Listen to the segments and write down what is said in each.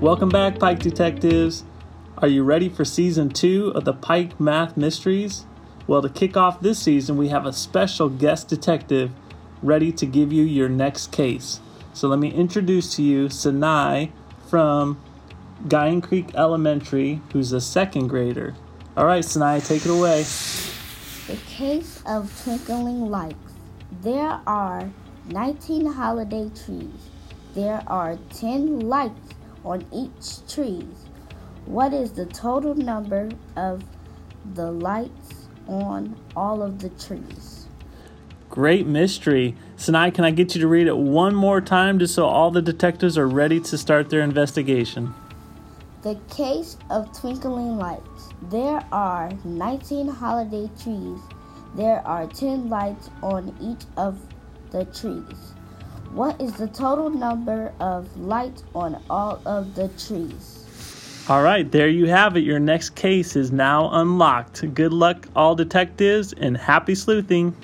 Welcome back, Pike Detectives. Are you ready for season two of the Pike Math Mysteries? Well, to kick off this season, we have a special guest detective ready to give you your next case. So let me introduce to you Sinai from Guion Creek Elementary, who's a second grader. All right, Sinai, take it away. The case of twinkling lights. There are 19 holiday trees. There are 10 lights on each tree. What is the total number of the lights on all of the trees? Great mystery. Sinai, can I get you to read it one more time just so all the detectives are ready to start their investigation? The case of twinkling lights. There are 19 holiday trees. There are 10 lights on each of the trees. What is the total number of lights on all of the trees? All right, there you have it. Your next case is now unlocked. Good luck, all detectives, and happy sleuthing.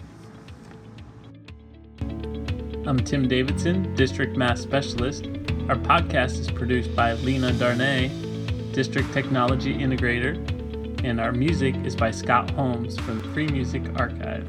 I'm Tim Davidson, District Math Specialist. Our podcast is produced by Lena Darnay, District Technology Integrator, and our music is by Scott Holmes from the Free Music Archive.